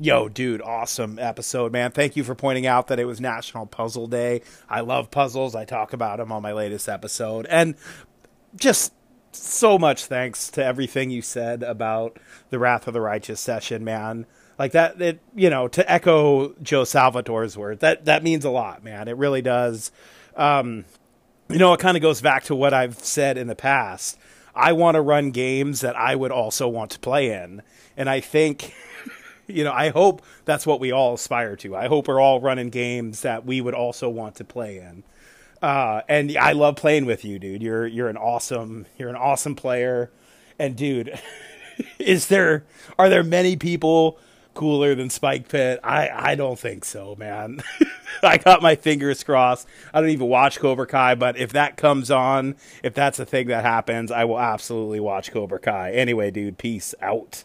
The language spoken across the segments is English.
Yo, dude, awesome episode, man. Thank you for pointing out that it was National Puzzle Day. I love puzzles. I talk about them on my latest episode. And just so much thanks to everything you said about the Wrath of the Righteous session, man. Like that, it, you know, to echo Joe Salvatore's words, that, that means a lot, man. It really does. Um, you know, it kind of goes back to what I've said in the past. I want to run games that I would also want to play in. And I think you know, I hope that's what we all aspire to. I hope we're all running games that we would also want to play in. Uh, and I love playing with you, dude. You're you're an awesome you're an awesome player. And dude, is there are there many people cooler than Spike Pit? I I don't think so, man. I got my fingers crossed. I don't even watch Cobra Kai, but if that comes on, if that's a thing that happens, I will absolutely watch Cobra Kai. Anyway, dude, peace out.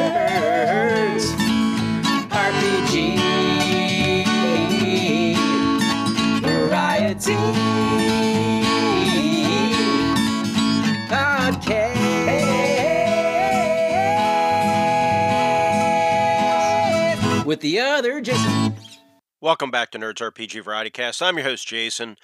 With the other Jason. Welcome back to Nerds RPG Variety Cast. I'm your host, Jason.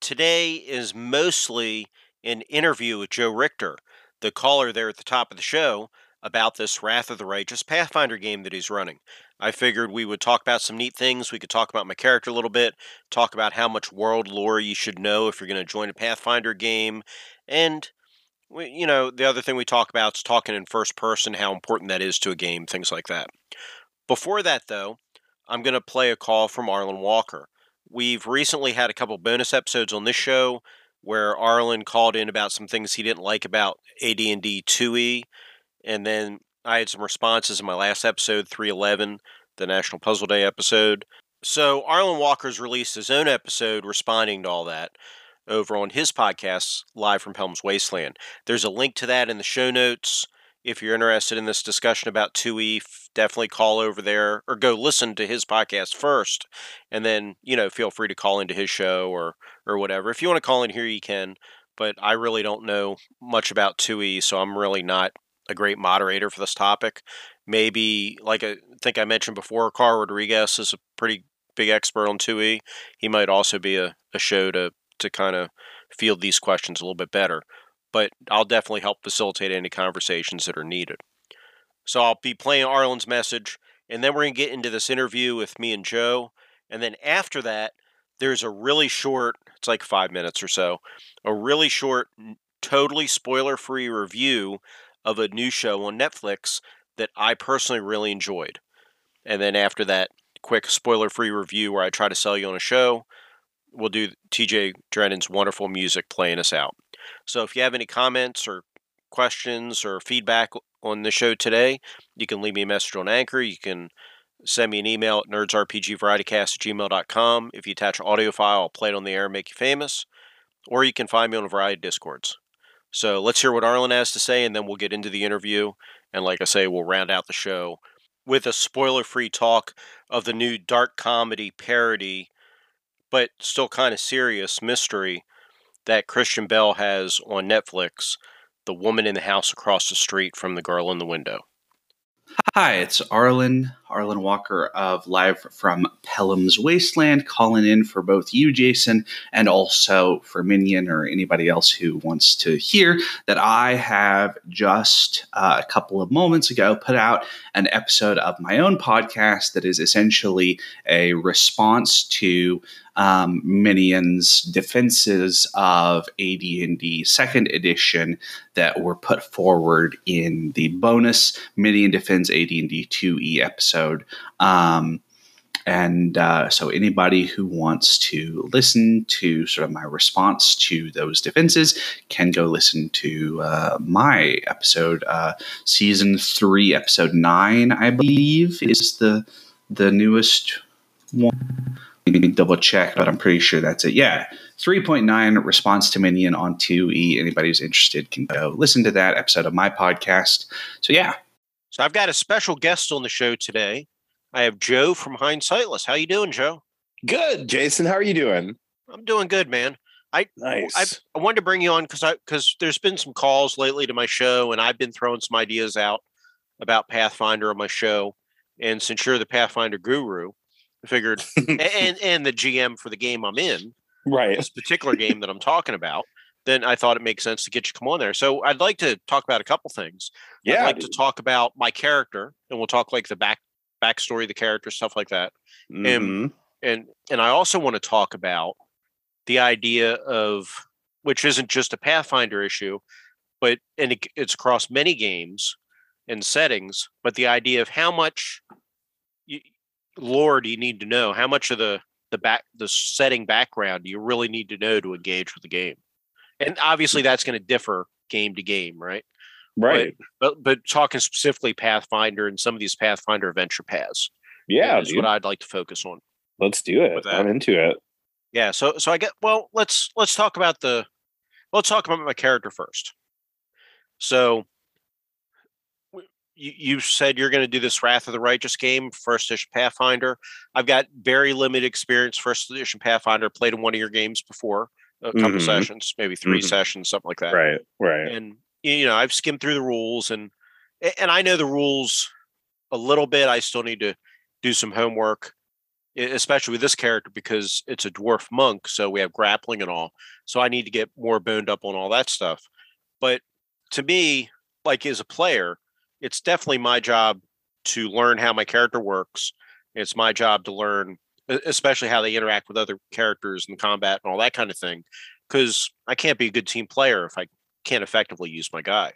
Today is mostly an interview with Joe Richter, the caller there at the top of the show, about this Wrath of the Righteous Pathfinder game that he's running. I figured we would talk about some neat things. We could talk about my character a little bit, talk about how much world lore you should know if you're going to join a Pathfinder game, and we, you know the other thing we talk about is talking in first person, how important that is to a game, things like that. Before that, though, I'm going to play a call from Arlen Walker. We've recently had a couple bonus episodes on this show where Arlen called in about some things he didn't like about AD&D 2e and then I had some responses in my last episode, 311, the National Puzzle Day episode. So Arlen Walker's released his own episode responding to all that over on his podcast, Live from Helm's Wasteland. There's a link to that in the show notes. If you're interested in this discussion about 2E, definitely call over there or go listen to his podcast first. And then, you know, feel free to call into his show or, or whatever. If you want to call in here, you can. But I really don't know much about 2E, so I'm really not a great moderator for this topic. Maybe, like I think I mentioned before, Carl Rodriguez is a pretty big expert on 2E. He might also be a, a show to, to kind of field these questions a little bit better. But I'll definitely help facilitate any conversations that are needed. So I'll be playing Arlen's message, and then we're going to get into this interview with me and Joe. And then after that, there's a really short, it's like five minutes or so, a really short, totally spoiler free review of a new show on Netflix that I personally really enjoyed. And then after that quick spoiler free review where I try to sell you on a show, we'll do TJ Drennan's wonderful music playing us out. So if you have any comments or questions or feedback on the show today, you can leave me a message on Anchor. You can send me an email at nerdsrpgvarietycast at gmail.com. If you attach an audio file, I'll play it on the air and make you famous. Or you can find me on a variety of Discords. So let's hear what Arlen has to say, and then we'll get into the interview. And like I say, we'll round out the show with a spoiler free talk of the new dark comedy parody, but still kind of serious mystery that Kristen Bell has on Netflix The Woman in the House Across the Street from the Girl in the Window. Hi, it's Arlen, Arlen Walker of Live from Pelham's Wasteland, calling in for both you, Jason, and also for Minion or anybody else who wants to hear that I have just uh, a couple of moments ago put out an episode of my own podcast that is essentially a response to um, Minion's defenses of AD&D Second Edition that were put forward in the bonus Minion Defends AD&D 2e episode. Um, and uh, so, anybody who wants to listen to sort of my response to those defenses can go listen to uh, my episode, uh, season three, episode nine, I believe, is the the newest one. Need to double check, but I'm pretty sure that's it. Yeah, 3.9 response to Minion on 2E. Anybody who's interested can go listen to that episode of my podcast. So yeah, So I've got a special guest on the show today. I have Joe from Hindsightless. How you doing, Joe? Good, Jason. How are you doing? I'm doing good, man. Nice. I wanted to bring you on because I because there's been some calls lately to my show, and I've been throwing some ideas out about Pathfinder on my show. And since you're the Pathfinder guru, I figured, and and the GM for the game I'm in, right. this particular game that I'm talking about, then I thought it makes sense to get you to come on there. So I'd like to talk about a couple things. Yeah. I'd like to talk about my character, and we'll talk like the back backstory the character, stuff like that. Mhm. And and I also want to talk about the idea of which isn't just a Pathfinder issue, but and it, it's across many games and settings. But the idea of how much you, lore do you need to know? How much of the the back the setting background do you really need to know to engage with the game? And obviously, that's going to differ game to game, right? Right. But but talking specifically Pathfinder and some of these Pathfinder adventure paths, Yeah, is dude. what I'd like to focus on. Let's do it. I'm into it. Yeah, so so I get well. Let's let's talk about the let's talk about my character first. So you, you said you're going to do this Wrath of the Righteous game, first edition Pathfinder. I've got very limited experience first edition Pathfinder. Played in one of your games before, a couple Mhm. sessions, maybe 3 Mhm. sessions, something like that Right. Right. and you know i've skimmed through the rules and and i know the rules a little bit i still need to do some homework especially with this character because it's a dwarf monk so we have grappling and all so i need to get more boned up on all that stuff but to me like as a player it's definitely my job to learn how my character works it's my job to learn especially how they interact with other characters and combat and all that kind of thing because i can't be a good team player if i can't effectively use my guy.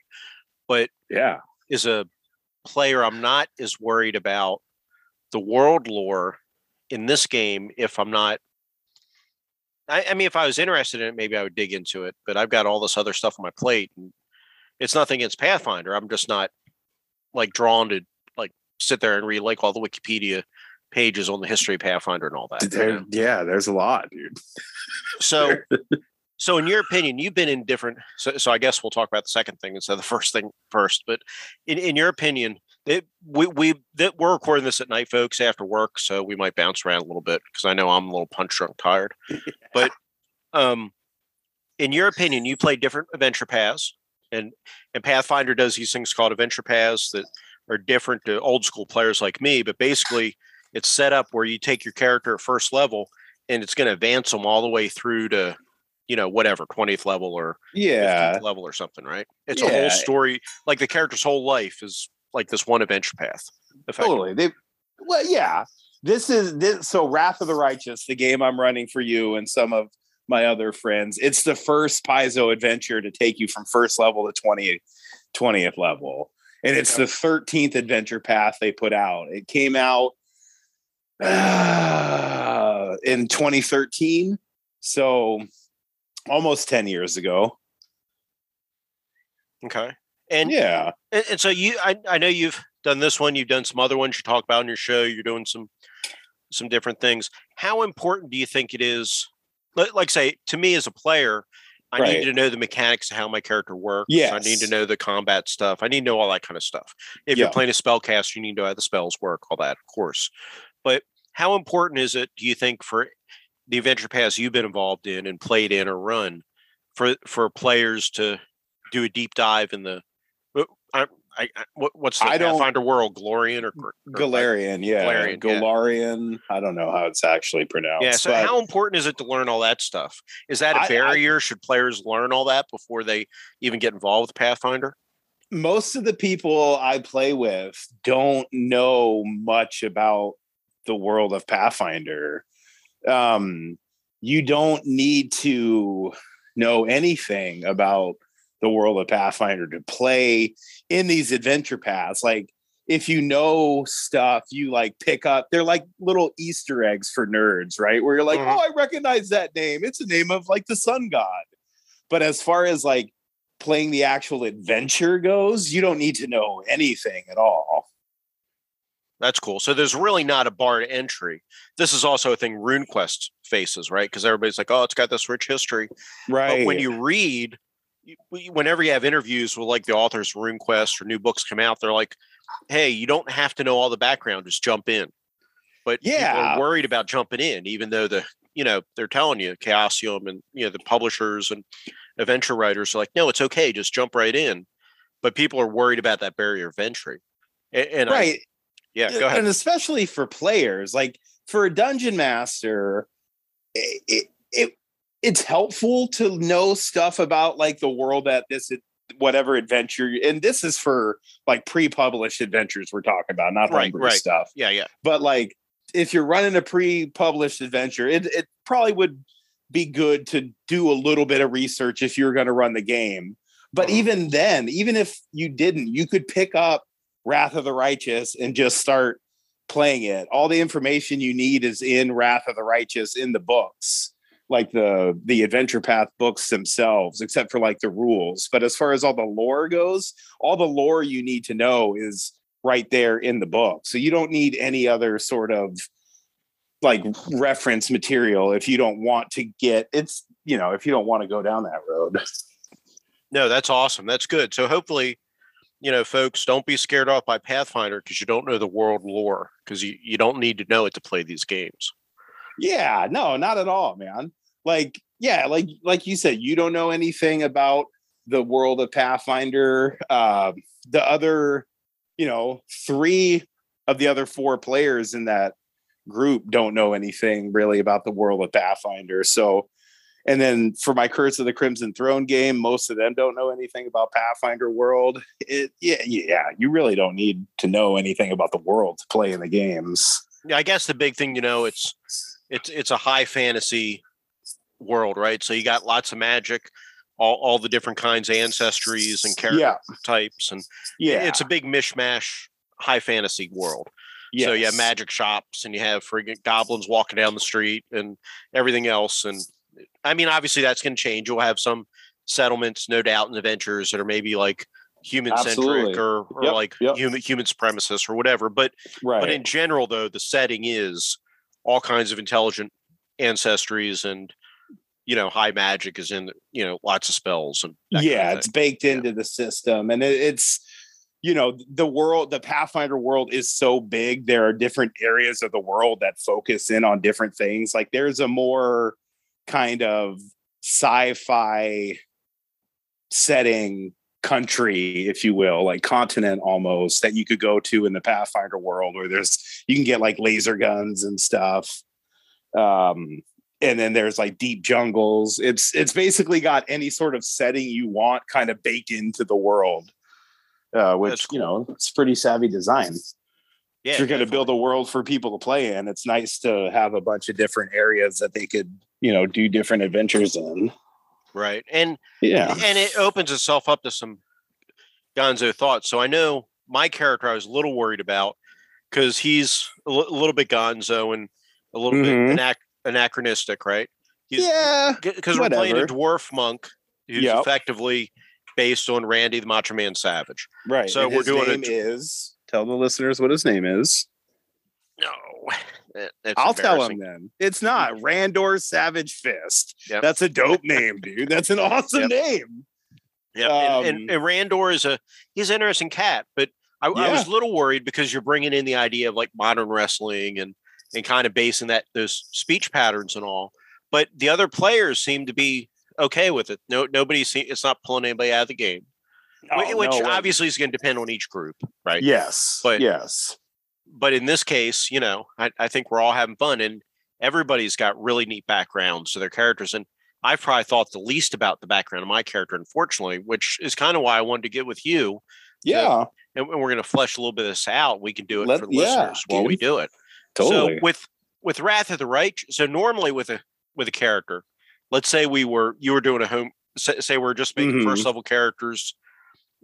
But yeah. as a player, I'm not as worried about the world lore in this game if I'm not. I, I mean, if I was interested in it, maybe I would dig into it. But I've got all this other stuff on my plate, and it's nothing against Pathfinder. I'm just not like drawn to like sit there and read like all the Wikipedia pages on the history of Pathfinder and all that. you know? yeah, there's a lot, dude. So, so in your opinion, you've been in different. So, so I guess we'll talk about the second thing instead of the first thing first. But in, in your opinion, it, we we that we're recording this at night, folks, after work, so we might bounce around a little bit because I know I'm a little punch drunk, tired. But um, in your opinion, you play different adventure paths, and and Pathfinder does these things called adventure paths that are different to old school players like me. But basically, it's set up where you take your character at first level, and it's going to advance them all the way through to you know whatever 20th level or Yeah. 15th level or something right it's a whole story like the character's whole life is like this one adventure path. Totally. They well, yeah. This is this so Wrath of the Righteous, the game I'm running for you and some of my other friends. It's the first Paizo adventure to take you from first level to 20th, 20th level. And it's the 13th adventure path they put out. It came out uh, in 2013. So almost 10 years ago. okay and, Yeah. and and so you I, I know you've done this one you've done some other ones you talk about on your show you're doing some some different things how important do you think it is like, like say to me as a player I Right. need to know the mechanics of how my character works. I need to know the combat stuff. I need to know all that kind of stuff. If Yeah. you're playing a spellcaster, you need to know how the spells work, all that, of course. But how important is it, do you think, for the adventure paths you've been involved in and played in or run, for for players to do a deep dive in the, I, I, I, what, what's the I don't- Pathfinder world, Glorian or, or Golarion, yeah. Golarion, yeah. I don't know how it's actually pronounced. Yeah. So how important is it to learn all that stuff? Is that a barrier? Should players learn all that before they even get involved with Pathfinder? most of the people I play with don't know much about the world of Pathfinder. Um, you don't need to know anything about the world of Pathfinder to play in these adventure paths. Like, if you know stuff, you like pick up, they're like little Easter eggs for nerds, right? Where you're like, Mhm. oh, I recognize that name. It's the name of like the sun god. But as far as like playing the actual adventure goes, you don't need to know anything at all. That's cool. So there's really not a bar to entry. This is also a thing RuneQuest faces, right? Because everybody's like, "Oh, it's got this rich history." Right. But when you read, whenever you have interviews with like the authors of RuneQuest or new books come out, they're like, "Hey, you don't have to know all the background; just jump in." But people Yeah. are worried about jumping in, even though the you know they're telling you Chaosium and you know the publishers and adventure writers are like, "No, it's okay; just jump right in." But people are worried about that barrier of entry. And, I, right. yeah, go ahead. And especially for players, like for a dungeon master, it, it, it it's helpful to know stuff about like the world that this whatever adventure and this is for like pre-published adventures we're talking about, not Right, right. stuff. Yeah, yeah, But like if you're running a pre-published adventure, it it probably would be good to do a little bit of research if you're going to run the game. But Mhm. even then, even if you didn't, you could pick up Wrath of the Righteous and just start playing it. All the information you need is in Wrath of the Righteous in the books, like the the adventure path books themselves, except for like the rules. But as far as all the lore goes, all the lore you need to know is right there in the book. So you don't need any other sort of like reference material if you don't want to get it's you know if you don't want to go down that road. No, that's awesome. That's good. So hopefully, you know, folks, don't be scared off by Pathfinder because you don't know the world lore because you, you don't need to know it to play these games. Yeah, no, not at all, man. Like, yeah, like like you said, you don't know anything about the world of Pathfinder. Um, the other, you know, three of the other four players in that group don't know anything really about the world of Pathfinder. So, and then for my Curse of the Crimson Throne game, most of them don't know anything about Pathfinder world. It, yeah, yeah, you really don't need to know anything about the world to play in the games. Yeah, I guess the big thing, you know, it's it's it's a high fantasy world, right? So you got lots of magic, all, all the different kinds of ancestries and character Yeah, types, and yeah, it's a big mishmash high fantasy world. So you have magic shops and you have friggin' goblins walking down the street and everything else. And I mean, obviously that's going to change. You'll have some settlements, no doubt, and adventures that are maybe like human centric or, or Yep, like yep. human human supremacists or whatever. But right. but in general, though, the setting is all kinds of intelligent ancestries and you know high magic is in you know lots of spells and that kind of yeah it's baked Yeah. into the system and it, it's you know the world the pathfinder world is so big there are different areas of the world that focus in on different things like there's a more kind of sci-fi setting country if you will like continent almost that you could go to in the pathfinder world where there's you can get like laser guns and stuff. Um and then there's like deep jungles. It's it's basically got any sort of setting you want kind of baked into the world uh which That's you know it's pretty savvy design. Yeah, if you're going to build a world for people to play in it's nice to have a bunch of different areas that they could you know do different adventures in right and yeah and it opens itself up to some gonzo thoughts. So I know my character I was a little worried about because he's a little bit gonzo and a little Mhm. bit anac- anachronistic, right? He's, yeah because we're playing a dwarf monk who's Yep. effectively based on Randy the Macho Man Savage. right So and we're his doing d- is tell the listeners what his name is No, that- I'll tell him then. It's not Randor Savage Fist. Yep. That's a dope name, dude. That's an awesome Yep. name. Yeah, and, and, Um, and Randor is a he's an interesting cat, but I, I was a little worried because you're bringing in the idea of like modern wrestling and and kind of basing that those speech patterns and all. But the other players seem to be okay with it. No, nobody see it's not pulling anybody out of the game, Oh, which no obviously is going to depend on each group, right? Yes. But- yes. But in this case, you know, I, I think we're all having fun, and everybody's got really neat backgrounds to their characters, and I've probably thought the least about the background of my character, unfortunately, which is kind of why I wanted to get with you Yeah. and and we're going to flesh a little bit of this out. We can do it Let- for the yeah, listeners while we do it. Totally. So with with Wrath of the Right, so normally with a with a character, let's say we were you were doing a home say, say we're just making Mhm. first level characters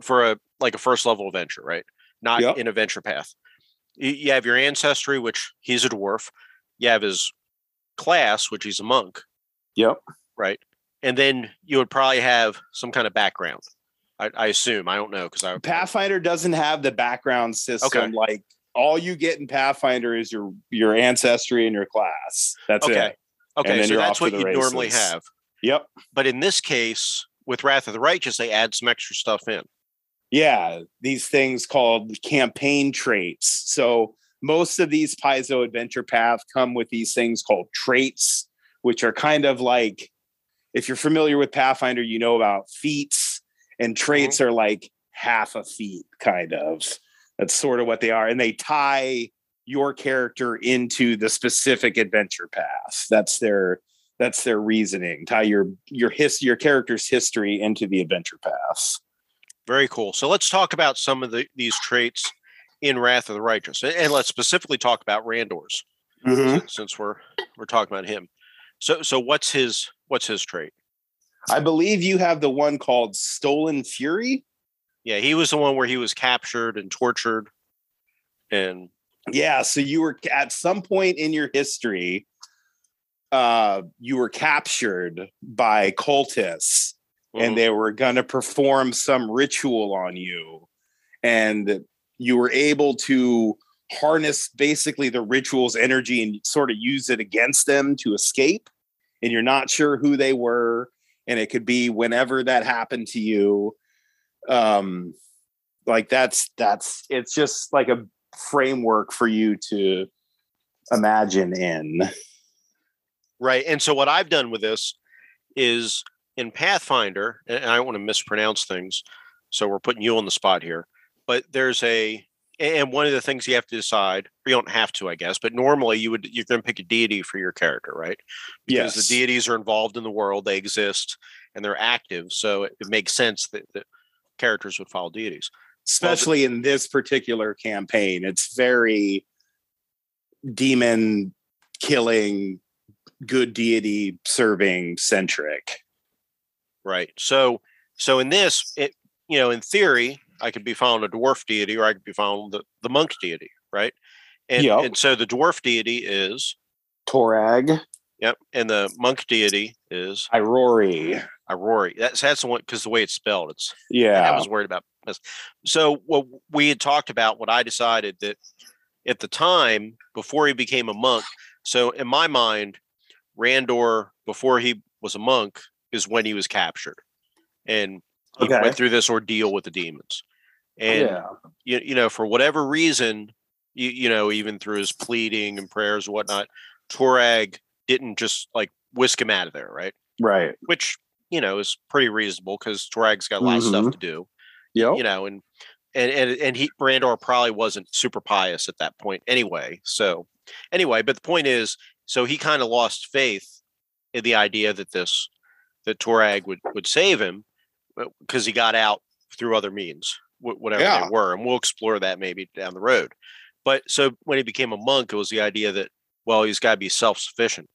for a like a first level adventure, right? Not Yep. in adventure path. You, you have your ancestry, which he's a dwarf. You have his class, which he's a monk, yep. right? And then you would probably have some kind of background. I, I assume. I don't know because I Pathfinder doesn't have the background system Okay. like all you get in Pathfinder is your your ancestry and your class. That's Okay. it. Okay, then so that's what you normally have. Yep. But in this case, with Wrath of the Righteous, they add some extra stuff in. Yeah, these things called campaign traits. So most of these Paizo Adventure Path come with these things called traits, which are kind of like if you're familiar with Pathfinder, you know about feats, and traits mm-hmm. are like half a feat, kind of. That's sort of what they are, and they tie your character into the specific adventure path. That's their that's their reasoning. Tie your your his your character's history into the adventure path. Very cool. So let's talk about some of the, these traits in Wrath of the Righteous, and, let's specifically talk about Randor's since, since we're we're talking about him. So so what's his what's his trait? I believe you have the one called Stolen Fury. Yeah, he was the one where he was captured and tortured, and Yeah, so you were at some point in your history, uh, you were captured by cultists Mhm. and they were going to perform some ritual on you. And you were able to harness basically the ritual's energy and sort of use it against them to escape. And you're not sure who they were. And it could be whenever that happened to you. Um, like that's that's it's just like a framework for you to imagine in. Right. And so what I've done with this is in Pathfinder, and I don't want to mispronounce things, so we're putting you on the spot here. But there's a and one of the things you have to decide, or you don't have to, I guess, but normally you would you're going to pick a deity for your character, right? Because Yes. the deities are involved in the world, they exist, and they're active. So it, it makes sense that, that characters would follow deities. especially in this particular campaign. It's very demon killing, good deity serving centric. Right. So so in this, it you know, in theory, I could be following a dwarf deity or I could be following the, the monk deity, right? And Yep. and so the dwarf deity is Torag, yep, and the monk deity is Irori. Aurori. That's that's the one because the way it's spelled, it's yeah. I was worried about this. So what we had talked about, what I decided that at the time before he became a monk. So in my mind, Randor before he was a monk is when he was captured, and he Okay. went through this ordeal with the demons. And yeah. you, you know, for whatever reason, you, you know, even through his pleading and prayers and whatnot, Torag didn't just like whisk him out of there, right? Right. Which you know is pretty reasonable because Torag's got a lot of stuff Mhm. to do Yep. you know, and and and and he Brandor probably wasn't super pious at that point anyway. So anyway, but the point is, so he kind of lost faith in the idea that this that Torag would would save him uh, because he got out through other means, wh- whatever Yeah. they were, and we'll explore that maybe down the road. But so when he became a monk, it was the idea that well, he's got to be self sufficient,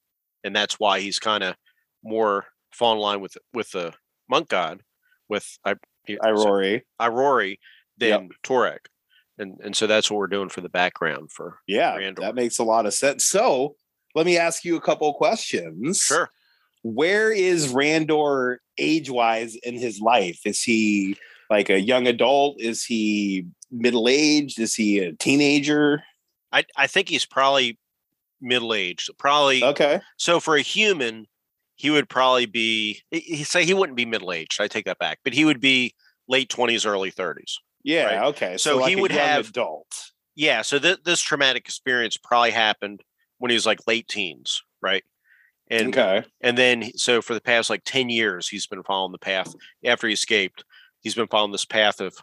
and that's why he's kind of more fall in line with with the monk god with I. Irori. Irori than Yep. Torag. And and so that's what we're doing for the background for Yeah. Randor. That makes a lot of sense. So let me ask you a couple questions. sure. Where is Randor age wise in his life? Is he like a young adult? Is he middle aged? Is he a teenager? I, I think he's probably middle aged. Probably Okay. so for a human, he would probably be he- say he wouldn't be middle aged. I take that back, but he would be late twenties, early thirties. Yeah. Right. Okay. So like he would have- adult. Yeah. So th- this traumatic experience probably happened when he was like late teens, right? And okay. And then, so for the past like 10 years, he's been following the path after he escaped. He's been following this path of,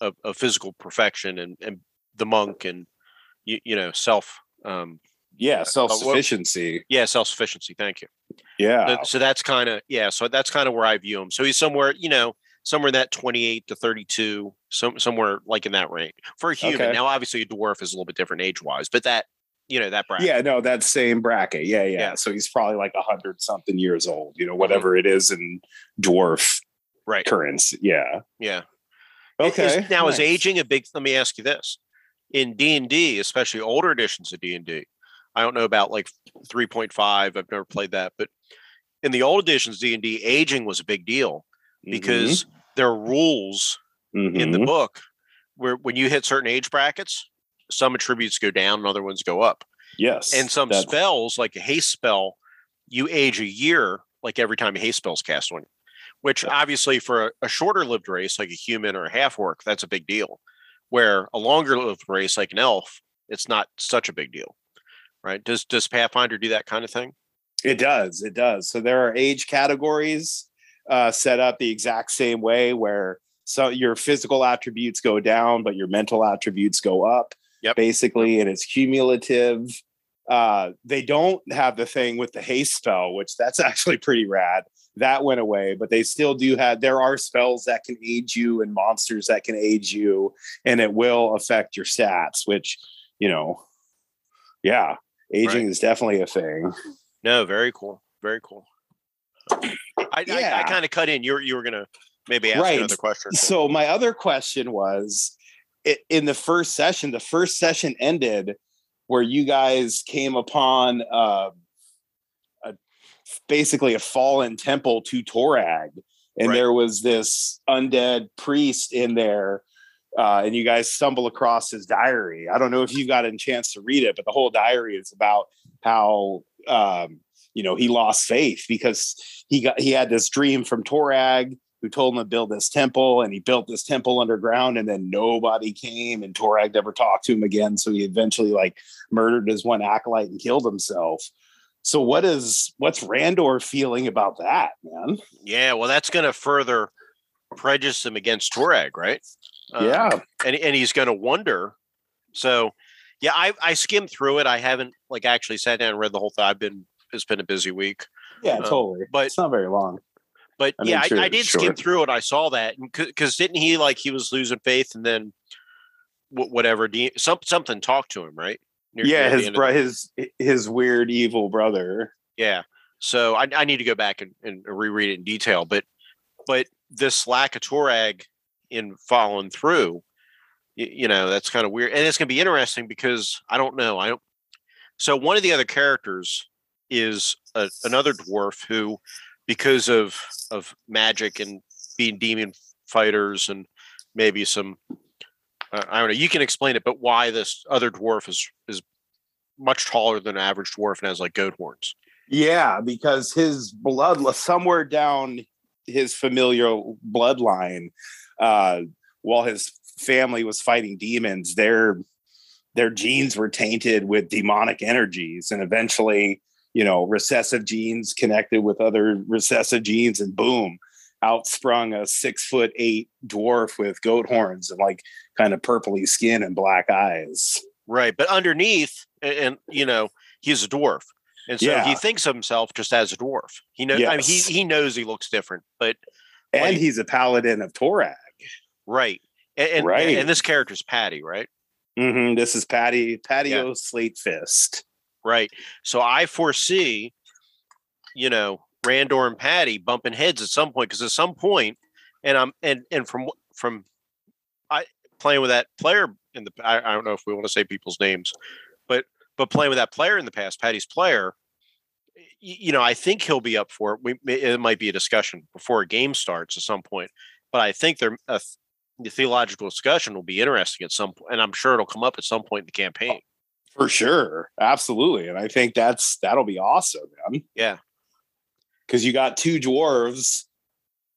of, of physical perfection and, and the monk and, you, you know, self, um, Yeah. Self sufficiency. yeah, self sufficiency. Thank you. Yeah. So, so that's kind of, yeah. So that's kind of where I view him. So he's somewhere, you know, somewhere in that 28 to 32, some, somewhere like in that range for a human. Okay. Now, obviously, a dwarf is a little bit different age wise, but that, you know, that bracket. Yeah, no, that same bracket. Yeah, yeah. Yeah. So he's probably like a hundred something years old, you know, whatever it is in dwarf Right. currency. Yeah. Yeah. I- is- Okay. now is aging a big let me ask you this in d&d especially older editions of d&d i don't know about like 3.5 i've never played that but in the old editions d&d aging was a big deal because there are rules Mhm. in the book where when you hit certain age brackets some attributes go down and other ones go up. Yes. And some that's- spells, like a haste spell, you age a year, like every time a haste spell's cast on you. Which obviously for a, a shorter lived race, like a human or a half orc, that's a big deal. Where a longer lived race, like an elf, it's not such a big deal. Right? Does does Pathfinder do that kind of thing? It does. It does. So there are age categories uh, set up the exact same way where so your physical attributes go down, but your mental attributes go up. Yep. Basically, and it's cumulative. Uh, they don't have the thing with the haste spell, which that's actually pretty rad. That went away, but they still do have. There are spells that can aid you and monsters that can aid you, and it will affect your stats. Which, you know, yeah, aging Right. is definitely a thing. No, very cool. Very cool. I, I, Yeah. I kind of cut in. You were you were gonna maybe ask Right. another question. So my other question was, i in the first session, the first session ended where you guys came upon uh, a, basically a fallen temple to Torag, and Right. there was this undead priest in there. Uh, and you guys stumble across his diary. I don't know if you got a chance to read it, but the whole diary is about how um, you know he lost faith because he got he had this dream from Torag who told him to build this temple and he built this temple underground and then nobody came and Torag never talked to him again. So he eventually like murdered his one acolyte and killed himself. So what is what's Randor feeling about that, man? Yeah, well, that's going to further prejudice him against Torag, right? Uh, yeah. and and he's going to wonder. So, yeah, I I skimmed through it. I haven't like actually sat down and read the whole thing. I've been it's been a busy week, Yeah, uh, totally. but- it's not very long. But I mean, yeah, sure, I, I did skim through it. I saw that because didn't he like he was losing faith and then wh- whatever de- some something talked to him, right? Near- yeah, near his bro- his his weird evil brother. Yeah. So I, I need to go back and, and reread it in detail. But but this lack of Torag in following through, you, you know, that's kind of weird. And it's gonna be interesting because I don't know. I don't so one of the other characters is a, another dwarf who, because of of magic and being demon fighters and maybe some uh, I don't know, you can explain it, but why this other dwarf is is much taller than an average dwarf and has like goat horns. Yeah, because his blood somewhere down his familial bloodline, uh, while his family was fighting demons, their their genes were tainted with demonic energies, and eventually, you know, recessive genes connected with other recessive genes, and boom, out sprung a six foot eight dwarf with goat horns and like kind of purpley skin and black eyes. Right, but underneath, and, and you know, he's a dwarf, and so he thinks of himself just as a dwarf. He knows. I mean, he he knows he looks different, but And Like- he's a paladin of Torag. right, and and, Right. and this character's Patty, right? hmm This is Patty Patio Slate Fist. Right. So I foresee, you know, Randor and Patty bumping heads at some point because at some point, and I'm and and from from I playing with that player in the I, I don't know if we want to say people's names, but but playing with that player in the past, Patty's player, you know, I think he'll be up for it. We it might be a discussion before a game starts at some point, but I think there a the theological discussion will be interesting at some point, and I'm sure it'll come up at some point in the campaign. For sure. Absolutely. And I think that's that'll be awesome, man. Yeah. Because you got two dwarves,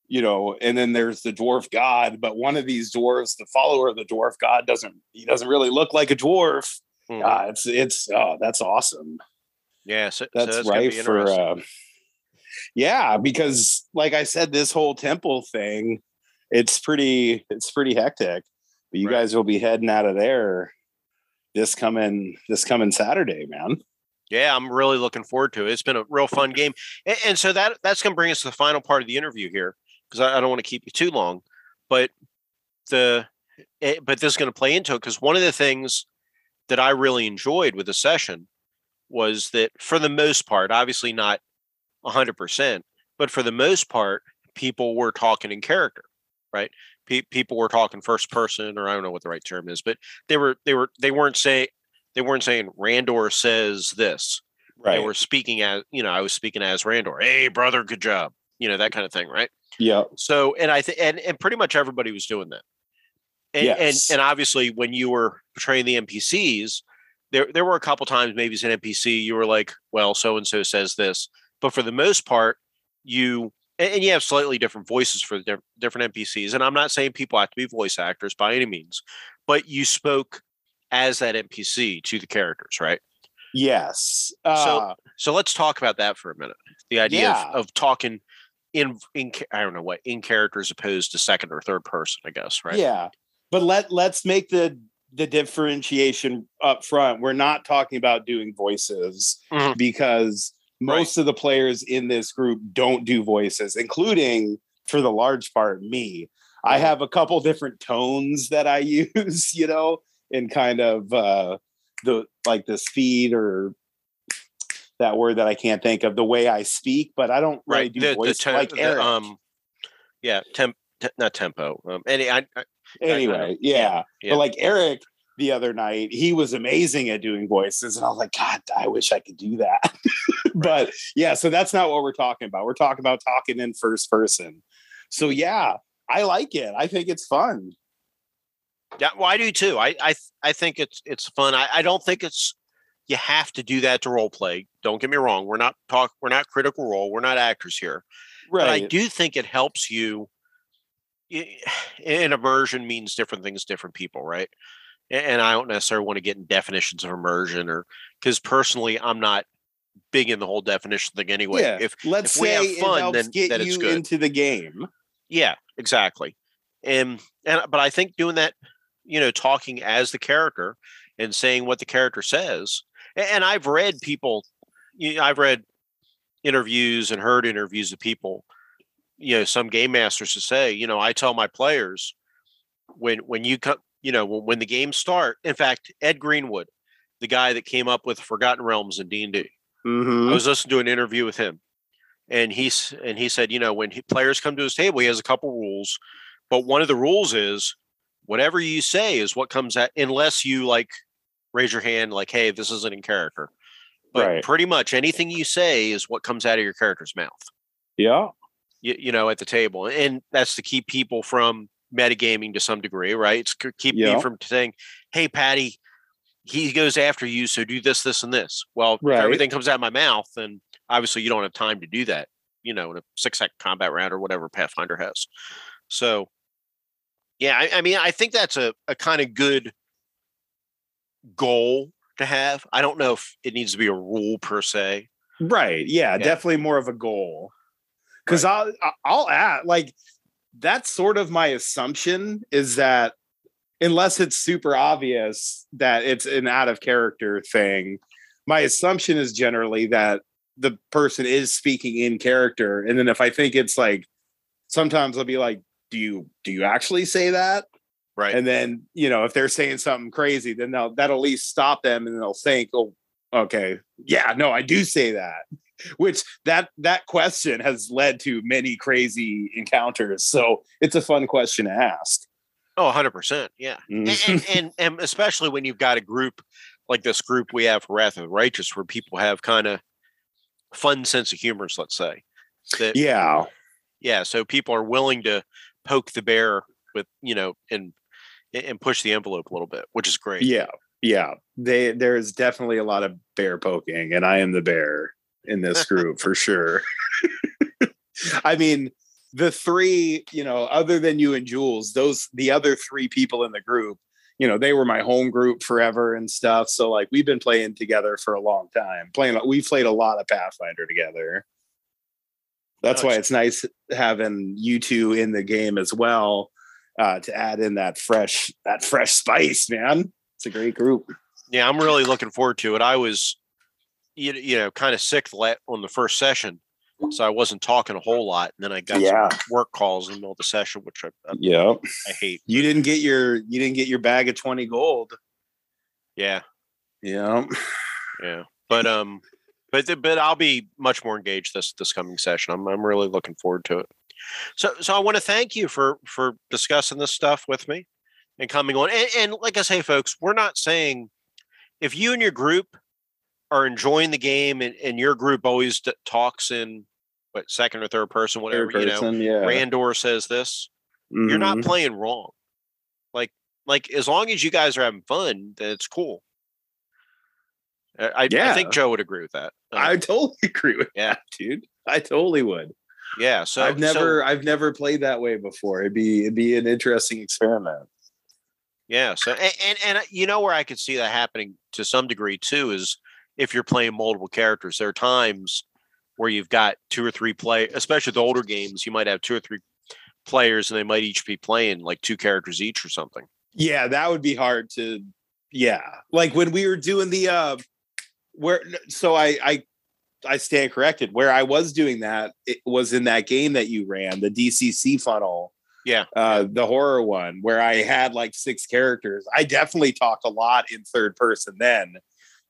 you know, and then there's the dwarf god, but one of these dwarves, the follower of the dwarf god, doesn't he doesn't really look like a dwarf. Mhm. Ah, it's it's oh, that's awesome. Yeah, so, so That's, that's right for uh, yeah, because like I said, this whole temple thing, it's pretty it's pretty hectic. But you Right. guys will be heading out of there this coming this coming Saturday, man. yeah, I'm really looking forward to it. It's been a real fun game, and, and so that that's going to bring us to the final part of the interview here because I, I don't want to keep you too long, but the eh, but this is going to play into it because one of the things that I really enjoyed with the session was that for the most part, obviously not 100%, but for the most part, people were talking in character, right? Pe- people were talking first person, or I don't know what the right term is, but they were they were they weren't saying they weren't saying Randor says this. Right. They were speaking as you know, I was speaking as Randor. Hey, brother, good job. You know that kind of thing, right? yeah. So, and I think, and and pretty much everybody was doing that. And, Yes. and and obviously when you were portraying the NPCs, there there were a couple times maybe as an NPC you were like, well, so and so says this, but for the most part, you and and you have slightly different voices for the diff- different NPCs. And I'm not saying people have to be voice actors by any means, but you spoke as that NPC to the characters, right? Yes. Uh, So let's talk about that for a minute. The idea Yeah. of, of talking in in I don't know what in character as opposed to second or third person, I guess, right? Yeah. But let let's make the the differentiation up front. We're not talking about doing voices Mhm. because most of the players in this group don't do voices, including for the large part me. I have a couple different tones that I use, you know, in kind of uh the like the speed or that word that I can't think of the way I speak, but I don't really right. do The, the, voice te- like the, Eric. um, yeah, temp, te- not tempo. Um, any, I, I, anyway, yeah. yeah. But like Eric the other night, he was amazing at doing voices, and I was like, God, I wish I could do that. but yeah, so that's not what we're talking about. We're talking about talking in first person. So yeah, I like it. I think it's fun. Yeah, well, I do too. I I I think it's it's fun. I, I don't think it's you have to do that to role play. Don't get me wrong. We're not talk. We're not critical role. We're not actors here. But I do think it helps you. y- And immersion means different things, to different people, right? And I don't necessarily want to get in definitions of immersion, or because personally, I'm not big in the whole definition thing anyway. yeah. If Let's if we say have it fun, then- get then it's you good. into the game. Yeah, exactly. And and but I think doing that, you know, talking as the character and saying what the character says. a- And I've read people, you know, I've read interviews and heard interviews of people, you know, some game masters to say, you know, I tell my players when when you come, you know, when, when the games start. In fact, Ed Greenwood, the guy that came up with Forgotten Realms and D and D. I mm-hmm. was listening to an interview with him, and he's and he said, you know, when he, players come to his table, he has a couple rules, but one of the rules is whatever you say is what comes out, unless you like raise your hand, like, hey, this isn't in character. But Right. pretty much anything you say is what comes out of your character's mouth. Yeah. You, you know, at the table, and that's to keep people from metagaming to some degree, right? It's keep Yeah. me from saying, "Hey, Patty, he goes after you, so do this, this, and this." Well, Right. if everything comes out of my mouth, then obviously you don't have time to do that. You know, in a six second combat round or whatever Pathfinder has. So, yeah, I, I mean, I think that's a, a kind of good goal to have. I don't know if it needs to be a rule per se. Right. Yeah, Yeah. definitely more of a goal. Because I'll I'll add like that's sort of my assumption is that unless it's super obvious that it's an out of character thing, my assumption is generally that the person is speaking in character. And then if I think it's like sometimes I'll be like, do you do you actually say that? Right. And then, you know, if they're saying something crazy, then they'll that'll at least stop them and they'll think, oh, okay, yeah, no, I do say that. Which that that question has led to many crazy encounters. So it's a fun question to ask. Oh, 100%. Yeah. Mm-hmm. and, and, and and especially when you've got a group like this group we have for Wrath of the Righteous, where people have kind of fun sense of humors, let's say. That yeah. yeah, so people are willing to poke the bear with you know and and push the envelope a little bit, which is great. Yeah. Yeah. They there's definitely a lot of bear poking, and I am the bear in this group for sure. I mean, the three, you know, other than you and Jules, those the other three people in the group, you know, they were my home group forever and stuff. So like we've been playing together for a long time. Playing we played a lot of Pathfinder together. That's why it's nice having you two in the game as well uh, to add in that fresh that fresh spice, man. It's a great group. Yeah, I'm really looking forward to it. I was you, you know kind of sick on the first session, so I wasn't talking a whole lot. And then I got Yeah. some work calls in the middle of the session, which I, I, Yeah. I hate. You didn't get your you didn't get your bag of 20 gold. Yeah, Yeah. yeah, but um, but but I'll be much more engaged this this coming session. I'm I'm really looking forward to it. So so I want to thank you for for discussing this stuff with me and coming on. And, and like I say, folks, we're not saying if you and your group are enjoying the game and, and your group always d- talks in what second or third person, whatever Third you know. yeah. Randor says this. You're not Mhm. playing wrong. Like like as long as you guys are having fun, then it's cool. I, I, I think Joe would agree with that. I totally agree with Yeah. that, dude. I totally would. yeah. So I've so- never I've never played that way before. It'd be it'd be an interesting experiment. Yeah. So and, and and uh, you know where I could see that happening to some degree too is if you're playing multiple characters. There are times where you've got two or three play, especially the older games. You might have two or three players, and they might each be playing like two characters each or something. Yeah, that would be hard to yeah. Like when we were doing the uh where so I I I stand corrected. Where I was doing that, it was in that game that you ran, the DCC funnel. Yeah. Uh the horror one where I had like six characters. I definitely talked a lot in third person then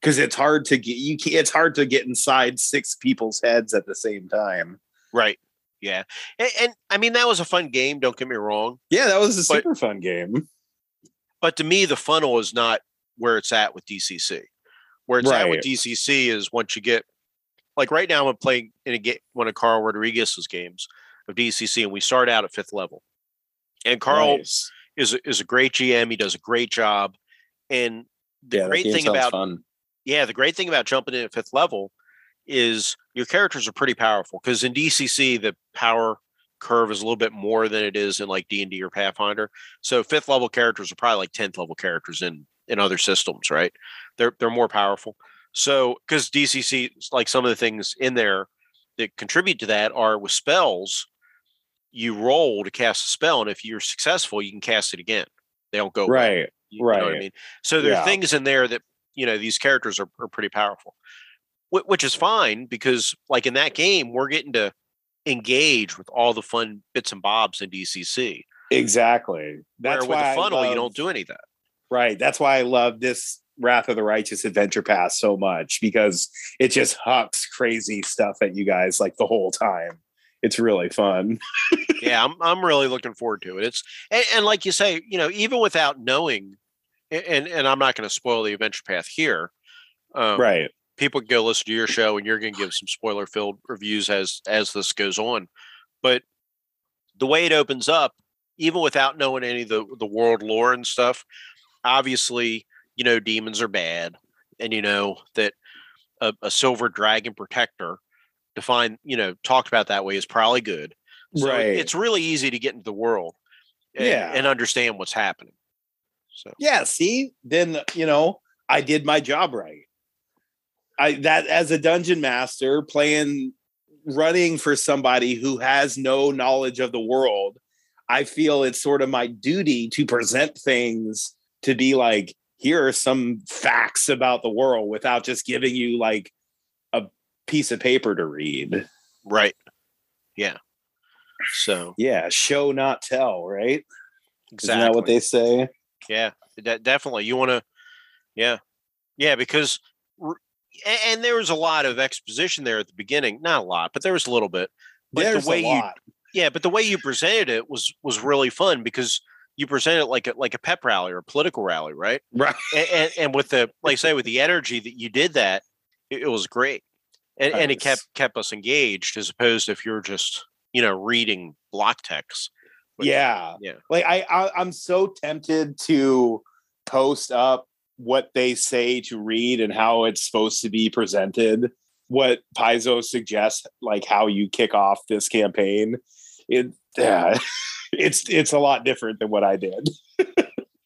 because it's hard to get you it's hard to get inside six people's heads at the same time. Right. Yeah. And, and I mean that was a fun game. Don't get me wrong. Yeah, that was a But- super fun game. But to me, the funnel is not where it's at with DCC. Where it's at with DCC is once you get like right now, I'm playing in a game one of Carl Rodriguez's games of DCC, and we start out at fifth level. And Carl Nice. is a, is a great GM. He does a great job. And the Yeah, great thing about fun. Yeah, the great thing about jumping in at fifth level is your characters are pretty powerful because in DCC the power curve is a little bit more than it is in like D and D or Pathfinder. So fifth level characters are probably like tenth level characters in in other systems, right? They're they're more powerful. So because DCC like some of the things in there that contribute to that are with spells, you roll to cast a spell, and if you're successful, you can cast it again. They don't go away. Right. You know what I Right. mean? So there are Yeah. things in there that you know these characters are, are pretty powerful, Wh- which is fine because like in that game we're getting to engage with all the fun bits and bobs in DCC. Exactly. That's where with why the funnel you don't do any of that. Right. That's why I love this Wrath of the Righteous Adventure Path so much because it just hucks crazy stuff at you guys like the whole time. It's really fun. yeah, I'm I'm really looking forward to it. It's and, and like you say, you know, even without knowing, and and I'm not going to spoil the adventure path here. Um, right. people can go listen to your show and you're going to give some spoiler filled reviews as as this goes on but the way it opens up even without knowing any of the the world lore and stuff obviously you know demons are bad and you know that a, a silver dragon protector defined you know talked about that way is probably good so Right. it's really easy to get into the world and, Yeah. and understand what's happening so Yeah. See, then, you know, I did my job right. I that as a dungeon master playing running for somebody who has no knowledge of the world, I feel it's sort of my duty to present things to be like, here are some facts about the world without just giving you like a piece of paper to read. right yeah so Yeah, show not tell, right? exactly Isn't that what they say? Yeah, de- definitely. You want to, yeah, yeah, because and there was a lot of exposition there at the beginning. Not a lot, but there was a little bit. But There's the way a lot. you, yeah, but the way you presented it was was really fun because you presented it like a like a pep rally or a political rally, right? Right. And and, and with the like I say with the energy that you did that, it, it was great, and and it kept kept us engaged as opposed to if you're just you know reading block text. Which- yeah yeah. like I, I i'm so tempted to post up what they say to read and how it's supposed to be presented what paizo suggests like how you kick off this campaign it yeah it's it's a lot different than what i did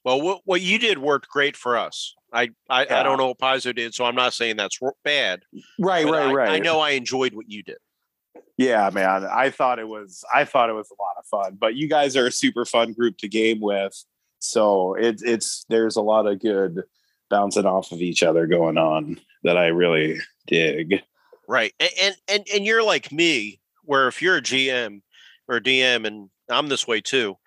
Well, what what you did worked great for us. I I, I don't know what Paizo did, so I'm not saying that's bad. right right, I, I know I enjoyed what you did. Yeah man i thought it was i thought it was a lot of fun but you guys are a super fun group to game with so it, it's there's a lot of good bouncing off of each other going on that i really dig Right. And, and and and you're like me, where if you're a GM or a DM, and I'm this way too.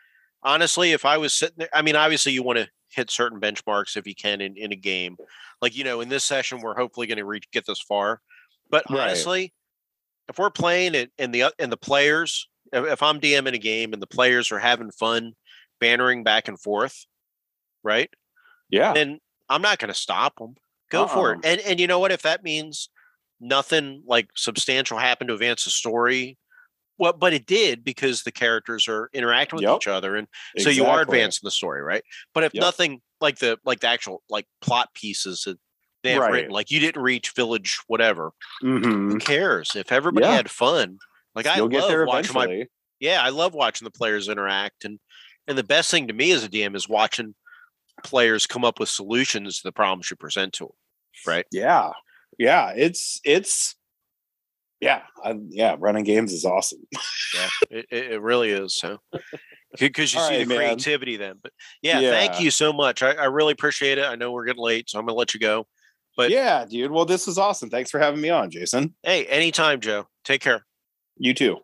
Honestly, if I was sitting there, I mean, obviously you want to hit certain benchmarks if you can in, in a game. Like, you know, in this session, we're hopefully going to reach get this far. But Right. If we're playing it and the and the players, if, I'm DMing a game and the players are having fun bantering back and forth, right? yeah then I'm not going to stop them. Go for it. Uh-uh. And and you know what? If that means nothing like substantial happened to advance the story, well, but it did because the characters are interacting with Yep. each other, and so you are advancing the story, right? But if Yep. nothing like the like the actual like plot pieces they have Right. written, like you didn't reach village, whatever, Mhm. who cares? If everybody Yeah. had fun, like I You'll love watching my yeah, I love watching the players interact, and and the best thing to me as a DM is watching players come up with solutions to the problems you present to them. Right? Yeah, yeah. It's it's yeah, I, yeah. Running games is awesome. Yeah, it, it really is. So because you All see right, the man. creativity then. But yeah, thank you so much. I, I really appreciate it. I know we're getting late, so I'm gonna let you go. But- yeah, dude. Well, this is awesome. Thanks for having me on, Jason. Hey, anytime, Joe. Take care. You too.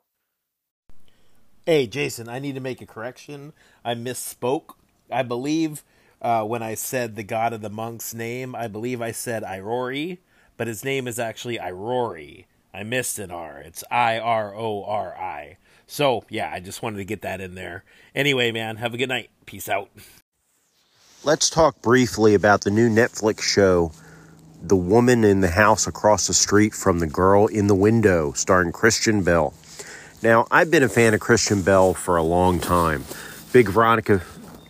Hey, Jason, I need to make a correction. I misspoke. I believe uh, when I said the god of the monk's name, I believe I said Irori, but his name is actually Irori. I missed an R. It's I R O R I. So, yeah, I just wanted to get that in there. Anyway, man, have a good night. Peace out. Let's talk briefly about the new Netflix show, The Woman in the House Across the Street from the Girl in the Window, starring Kristen Bell. Now, I've been a fan of Kristen Bell for a long time. Big Veronica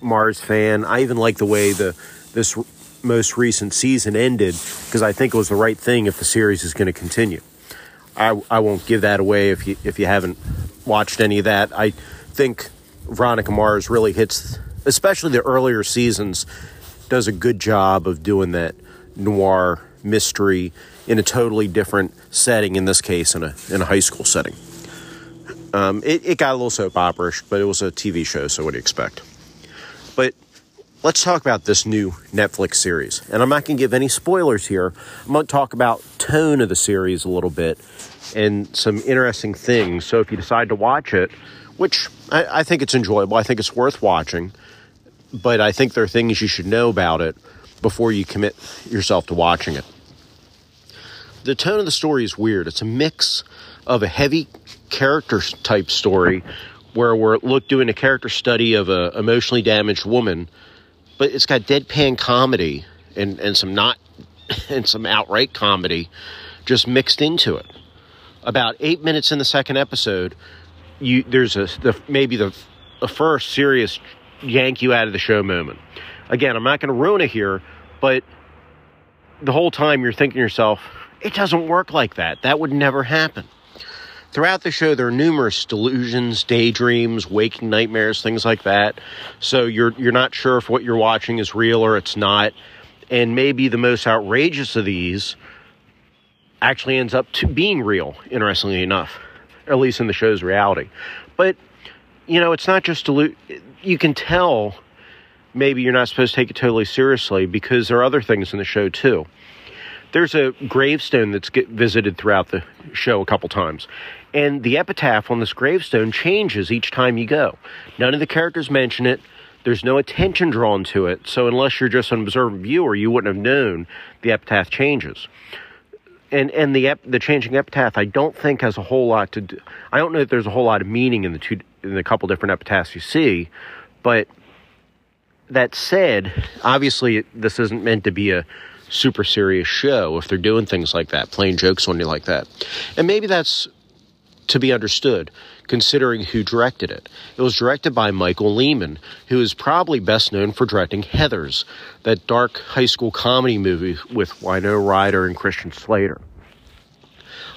Mars fan. I even like the way the this most recent season ended because I think it was the right thing if the series is going to continue. I, I won't give that away if you if you haven't watched any of that. I think Veronica Mars really hits, especially the earlier seasons, does a good job of doing that noir mystery in a totally different setting. In this case, in a in a high school setting. Um, it, it got a little soap opera-ish, but it was a TV show, so what do you expect? But let's talk about this new Netflix series. And I'm not going to give any spoilers here. I'm going to talk about tone of the series a little bit and some interesting things. So if you decide to watch it, which I, I think it's enjoyable, I think it's worth watching, but I think there are things you should know about it before you commit yourself to watching it. The tone of the story is weird. It's a mix of a heavy character type story where we're look doing a character study of a emotionally damaged woman, but it's got deadpan comedy and, and some not and some outright comedy just mixed into it. About eight minutes in the second episode, you there's a the, maybe the, the first serious yank you out of the show moment. Again, I'm not going to ruin it here, but the whole time you're thinking to yourself, it doesn't work like that. That would never happen. Throughout the show, there are numerous delusions, daydreams, waking nightmares, things like that. So you're you're not sure if what you're watching is real or it's not. And maybe the most outrageous of these actually ends up to being real, interestingly enough, at least in the show's reality. But you know, it's not just delu- You can tell maybe you're not supposed to take it totally seriously because there are other things in the show too. There's a gravestone that's visited throughout the show a couple times. And the epitaph on this gravestone changes each time you go. None of the characters mention it. There's no attention drawn to it. So unless you're just an observant viewer, you wouldn't have known the epitaph changes. And and the ep- the changing epitaph, I don't think has a whole lot to do. I don't know if there's a whole lot of meaning in the two in the couple different epitaphs you see, but that said, obviously this isn't meant to be a super serious show if they're doing things like that, playing jokes on you like that. And maybe that's to be understood, considering who directed it. It was directed by Michael Lehmann, who is probably best known for directing Heathers, that dark high school comedy movie with Winona Ryder and Christian Slater.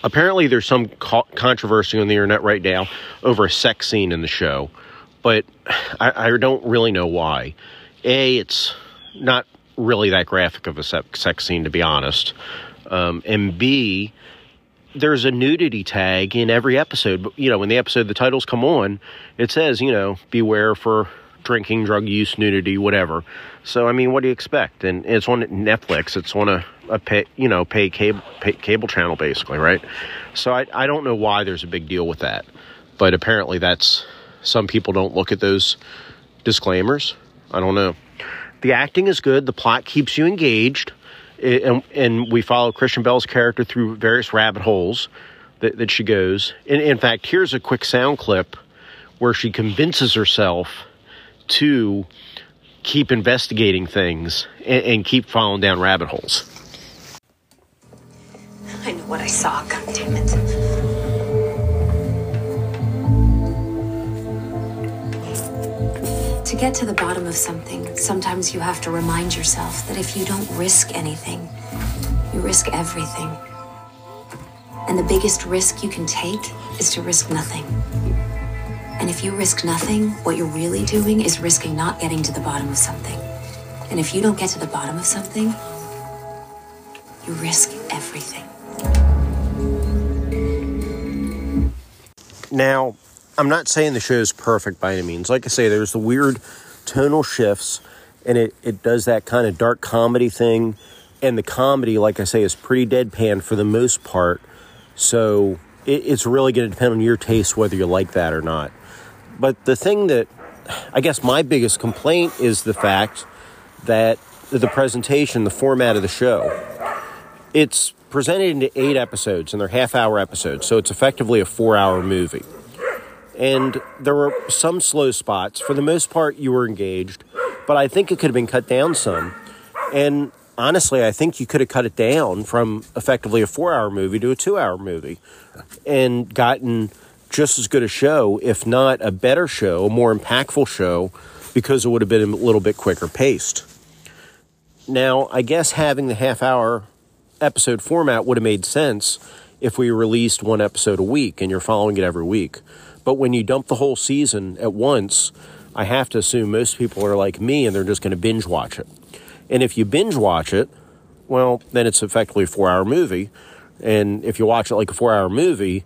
Apparently, there's some co- controversy on the internet right now over a sex scene in the show, but I, I don't really know why. A, it's not really that graphic of a sex scene, to be honest. Um, and B, there's a nudity tag in every episode. But, you know, when the episode, the titles come on, it says, you know, beware for drinking, drug use, nudity, whatever. So, I mean, what do you expect? And it's on Netflix. It's on a, a pay, you know, pay cable, pay cable channel, basically, right? So I, I don't know why there's a big deal with that. But apparently that's, some people don't look at those disclaimers. I don't know. The acting is good. The plot keeps you engaged. It- and, and we follow Kristen Bell's character through various rabbit holes that, that she goes. In, in fact, here's a quick sound clip where she convinces herself to keep investigating things and, and keep falling down rabbit holes. I know what I saw, God damn it. Get to the bottom of something, sometimes you have to remind yourself that if you don't risk anything, you risk everything. And the biggest risk you can take is to risk nothing. And if you risk nothing, what you're really doing is risking not getting to the bottom of something. And if you don't get to the bottom of something, you risk everything. Now, I'm not saying the show is perfect by any means. Like I say, there's the weird tonal shifts, and it, it does that kind of dark comedy thing. And the comedy, like I say, is pretty deadpan for the most part. So it, it's really going to depend on your taste whether you like that or not. But the thing that I guess my biggest complaint is the fact that the presentation, the format of the show, it's presented into eight episodes and they're half hour episodes. So it's effectively a four hour movie. And there were some slow spots. For the most part, you were engaged, but I think it could have been cut down some. And honestly, I think you could have cut it down from effectively a four hour movie to a two hour movie and gotten just as good a show, if not a better show, a more impactful show, because it would have been a little bit quicker paced. Now, I guess having the half hour episode format would have made sense if we released one episode a week and you're following it every week. But when you dump the whole season at once, I have to assume most people are like me and they're just going to binge watch it. And if you binge watch it, well, then it's effectively a four hour movie. And if you watch it like a four hour movie,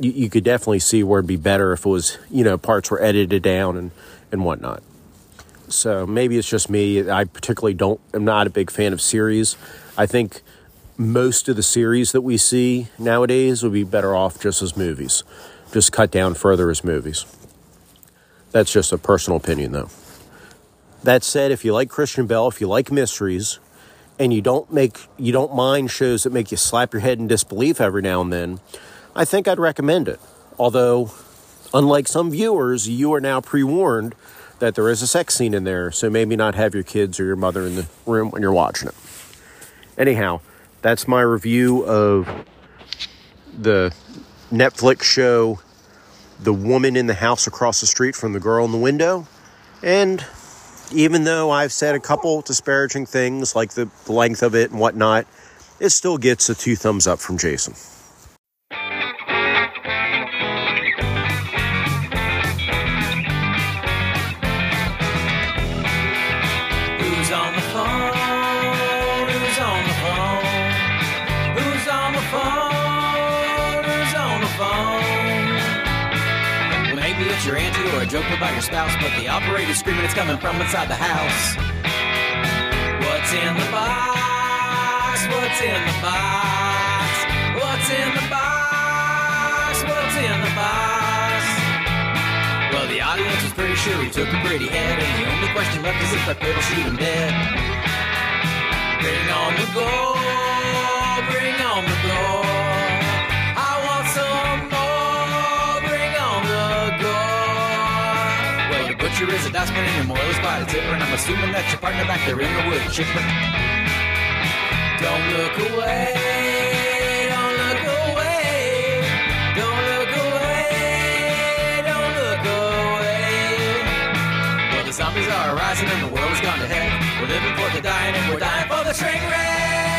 you, you could definitely see where it'd be better if it was, you know, parts were edited down and, and whatnot. So maybe it's just me. I particularly don't, I'm not a big fan of series. I think most of the series that we see nowadays would be better off just as movies, just cut down further as movies. That's just a personal opinion, though. That said, if you like Kristen Bell, if you like mysteries, and you don't make you don't mind shows that make you slap your head in disbelief every now and then, I think I'd recommend it. Although, unlike some viewers, you are now pre-warned that there is a sex scene in there, so maybe not have your kids or your mother in the room when you're watching it. Anyhow, that's my review of the Netflix show The Woman in the House Across the Street from the Girl in the Window. And even though I've said a couple disparaging things like the length of it and whatnot, it still gets a two thumbs up from Jason. Your auntie or a joke about your spouse, but the operator's screaming it's coming from inside the house. What's in the box? What's in the box? What's in the box? What's in the box? Well, the audience was pretty sure he took a pretty head, and the only question left is if it'll shoot him dead. Bring on the gold, bring on the Butcher is a dustman and your moil is quite a tipper, and I'm assuming that your partner back there in the wood chipper. Don't look away, don't look away, don't look away, don't look away. Well, the zombies are rising and the world has gone to heck. We're living for the dying and we're dying for the train wreck.